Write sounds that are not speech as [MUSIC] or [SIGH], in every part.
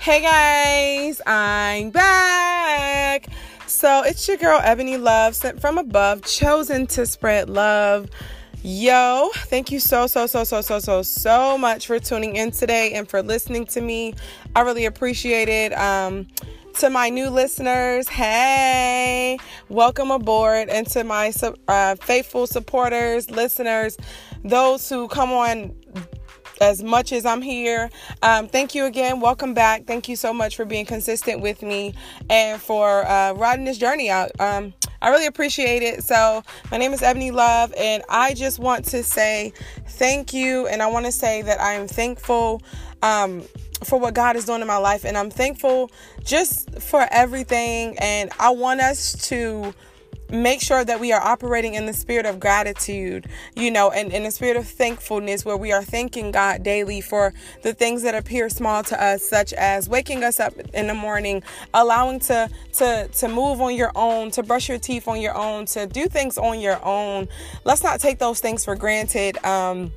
Hey guys, I'm back. So it's your girl Ebony Love, sent from above, chosen to spread love. Yo, thank you so, so, so, so, so, so, so much for tuning in today and for listening to me. I really appreciate it. Um, to my new listeners, hey, welcome aboard. And to my uh, faithful supporters, listeners, those who come on as much as I'm here. Um, thank you again. Welcome back. Thank you so much for being consistent with me and for uh, riding this journey out. Um, I really appreciate it. So, my name is Ebony Love, and I just want to say thank you. And I want to say that I am thankful um, for what God is doing in my life, and I'm thankful just for everything. And I want us to make sure that we are operating in the spirit of gratitude, you know, and in the spirit of thankfulness, where we are thanking God daily for the things that appear small to us, such as waking us up in the morning, allowing to to to move on your own, to brush your teeth on your own, to do things on your own. Let's not take those things for granted. Um,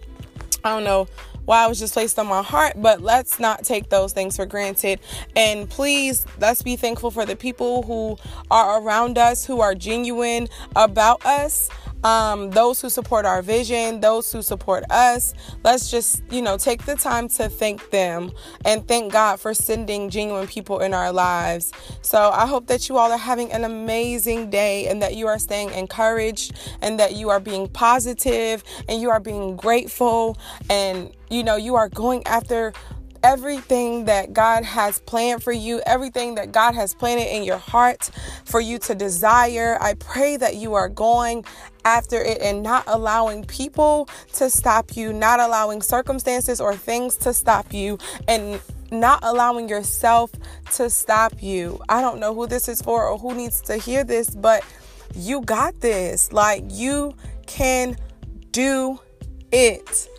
I don't know why it was just placed on my heart, but let's not take those things for granted. And please, let's be thankful for the people who are around us, who are genuine about us um, those who support our vision, those who support us. Let's just, you know, take the time to thank them and thank God for sending genuine people in our lives. So I hope that you all are having an amazing day and that you are staying encouraged and that you are being positive and you are being grateful and, you know, you are going after everything that God has planned for you, everything that God has planted in your heart for you to desire. I pray that you are going after it and not allowing people to stop you, not allowing circumstances or things to stop you, and not allowing yourself to stop you. I don't know who this is for or who needs to hear this, but you got this. Like, you can do it.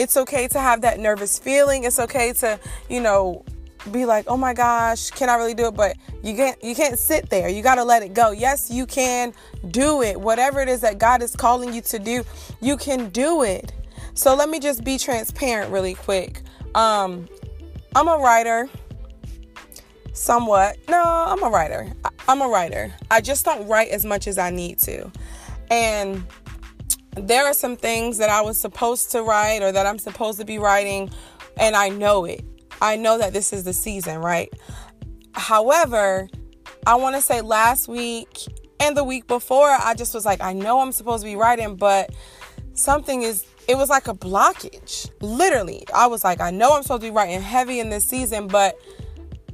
It's okay to have that nervous feeling. It's okay to, you know, be like, "Oh my gosh, can I really do it?" But you can't you can't sit there. You got to let it go. Yes, you can do it. Whatever it is that God is calling you to do, you can do it. So let me just be transparent really quick. Um I'm a writer. Somewhat. No, I'm a writer. I'm a writer. I just don't write as much as I need to. And there are some things that I was supposed to write or that I'm supposed to be writing, and I know it. I know that this is the season, right? However, I want to say last week and the week before, I just was like, I know I'm supposed to be writing, but something is, it was like a blockage. Literally, I was like, I know I'm supposed to be writing heavy in this season, but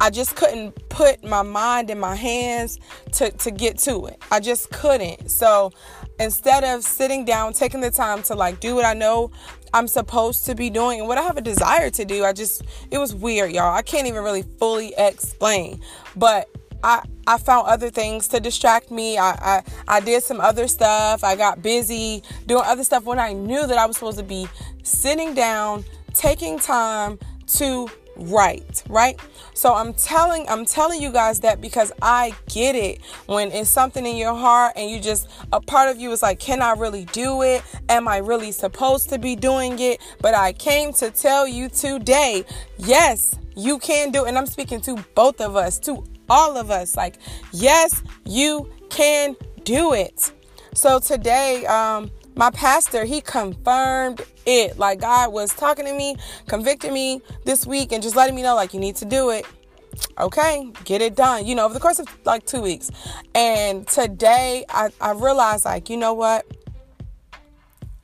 I just couldn't put my mind in my hands to, to get to it. I just couldn't. So instead of sitting down, taking the time to like do what I know I'm supposed to be doing and what I have a desire to do, I just, it was weird, y'all. I can't even really fully explain. But I, I found other things to distract me. I, I, I did some other stuff. I got busy doing other stuff when I knew that I was supposed to be sitting down, taking time to write right? So i'm telling i'm telling you guys that because i get it when it's something in your heart and you just a part of you is like can i really do it? Am i really supposed to be doing it? But i came to tell you today yes you can do it. And i'm speaking to both of us to all of us. Like yes you can do it. So today um my pastor, he confirmed it. Like God was talking to me, convicting me this week, and just letting me know, like, you need to do it. Okay, get it done. You know, over the course of like two weeks. And today I, I realized, like, you know what?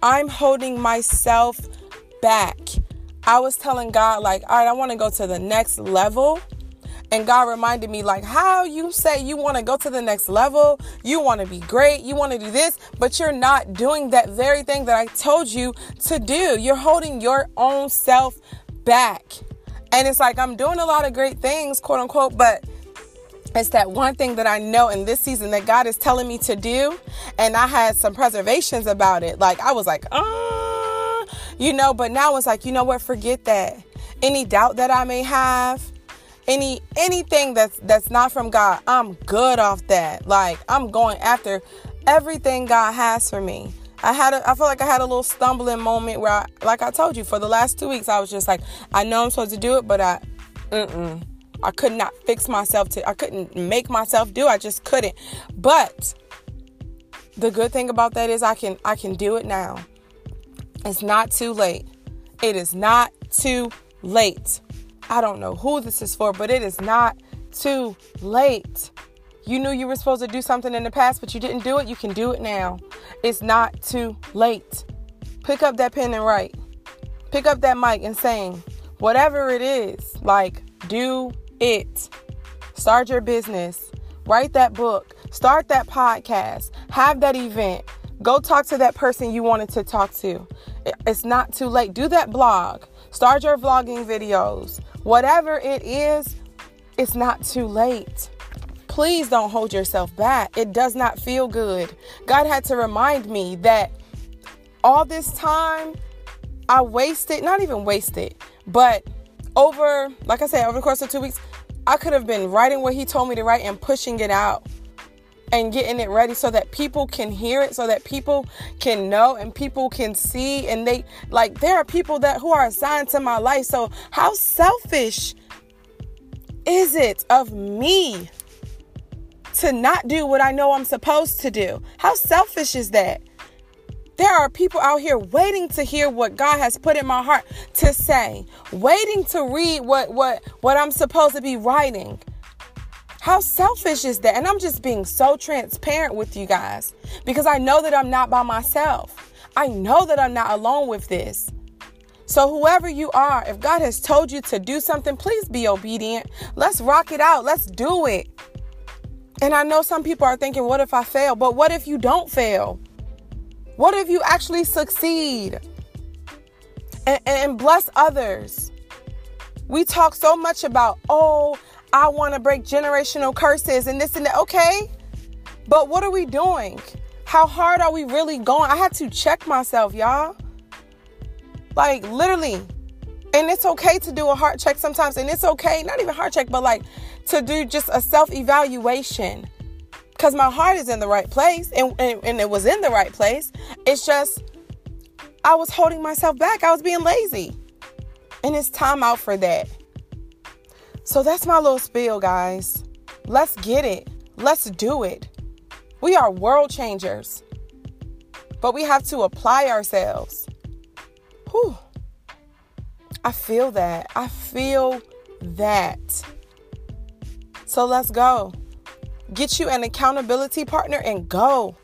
I'm holding myself back. I was telling God, like, all right, I want to go to the next level. And God reminded me, like, how you say you want to go to the next level, you want to be great, you want to do this, but you're not doing that very thing that I told you to do. You're holding your own self back. And it's like, I'm doing a lot of great things, quote unquote, but it's that one thing that I know in this season that God is telling me to do. And I had some preservations about it. Like, I was like, uh, you know, but now it's like, you know what? Forget that. Any doubt that I may have, any anything that's that's not from God, I'm good off that. Like I'm going after everything God has for me. I had a, I feel like I had a little stumbling moment where I, like I told you for the last 2 weeks I was just like I know I'm supposed to do it but I mm-mm. I could not fix myself to I couldn't make myself do. I just couldn't. But the good thing about that is I can I can do it now. It's not too late. It is not too late. I don't know who this is for, but it is not too late. You knew you were supposed to do something in the past, but you didn't do it. You can do it now. It's not too late. Pick up that pen and write. Pick up that mic and sing. Whatever it is, like do it. Start your business. Write that book. Start that podcast. Have that event. Go talk to that person you wanted to talk to. It's not too late. Do that blog. Start your vlogging videos. Whatever it is, it's not too late. Please don't hold yourself back. It does not feel good. God had to remind me that all this time I wasted, not even wasted, but over, like I said, over the course of two weeks, I could have been writing what He told me to write and pushing it out and getting it ready so that people can hear it so that people can know and people can see and they like there are people that who are assigned to my life so how selfish is it of me to not do what I know I'm supposed to do? How selfish is that? There are people out here waiting to hear what God has put in my heart to say, waiting to read what what what I'm supposed to be writing. How selfish is that? And I'm just being so transparent with you guys because I know that I'm not by myself. I know that I'm not alone with this. So, whoever you are, if God has told you to do something, please be obedient. Let's rock it out. Let's do it. And I know some people are thinking, what if I fail? But what if you don't fail? What if you actually succeed and, and bless others? We talk so much about, oh, I want to break generational curses and this and that. Okay, but what are we doing? How hard are we really going? I had to check myself, y'all. Like literally. And it's okay to do a heart check sometimes. And it's okay, not even heart check, but like to do just a self evaluation. Because my heart is in the right place and, and, and it was in the right place. It's just, I was holding myself back. I was being lazy. And it's time out for that. So that's my little spiel, guys. Let's get it. Let's do it. We are world changers, but we have to apply ourselves. Whew. I feel that. I feel that. So let's go. Get you an accountability partner and go.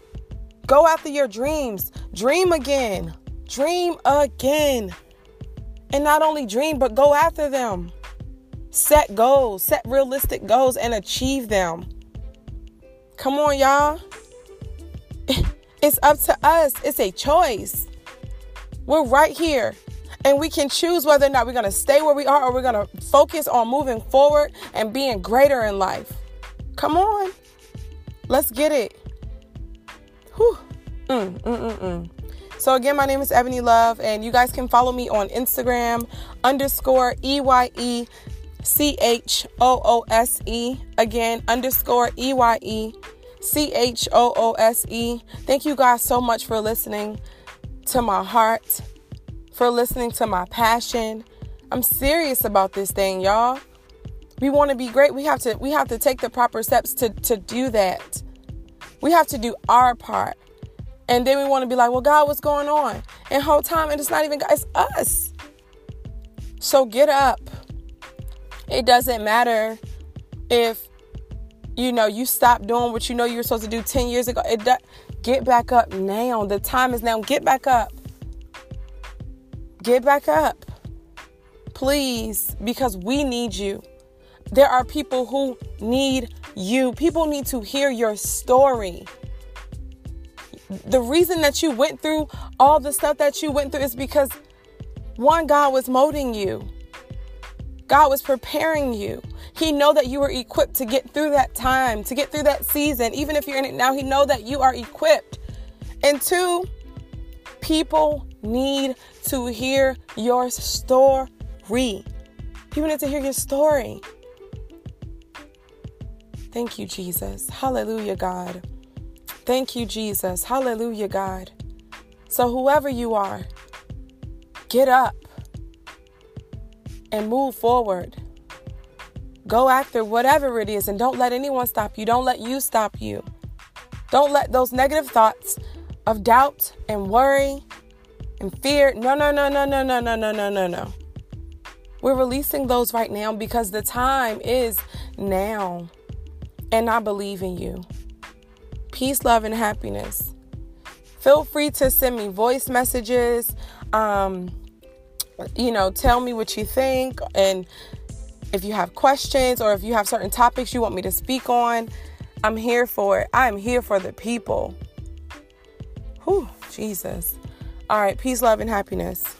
Go after your dreams. Dream again. Dream again. And not only dream, but go after them. Set goals, set realistic goals, and achieve them. Come on, y'all. [LAUGHS] It's up to us. It's a choice. We're right here. And we can choose whether or not we're going to stay where we are or we're going to focus on moving forward and being greater in life. Come on. Let's get it. Whew. Mm, mm, mm, mm. So again, my name is Ebony Love, and you guys can follow me on Instagram underscore E Y E C H O O S E. Again, underscore E Y E C H O O S E. Thank you guys so much for listening to my heart, for listening to my passion. I'm serious about this thing, y'all. We want to be great. We have to we have to take the proper steps to to do that. We have to do our part. And then we want to be like, "Well, God, what's going on?" And whole time and it's not even God, it's us. So get up. It doesn't matter if you know you stop doing what you know you were supposed to do 10 years ago. It get back up now. The time is now. Get back up. Get back up. Please, because we need you. There are people who need you. People need to hear your story. The reason that you went through all the stuff that you went through is because one, God was molding you. God was preparing you. He know that you were equipped to get through that time, to get through that season. Even if you're in it now, he know that you are equipped. And two, people need to hear your story. People need to hear your story. Thank you, Jesus. Hallelujah, God. Thank you, Jesus. Hallelujah, God. So, whoever you are, get up and move forward. Go after whatever it is and don't let anyone stop you. Don't let you stop you. Don't let those negative thoughts of doubt and worry and fear. No, no, no, no, no, no, no, no, no, no, no. We're releasing those right now because the time is now. And I believe in you. Peace, love, and happiness. Feel free to send me voice messages. Um, you know, tell me what you think and if you have questions or if you have certain topics you want me to speak on, I'm here for it. I'm here for the people. Whew, Jesus. All right, peace, love, and happiness.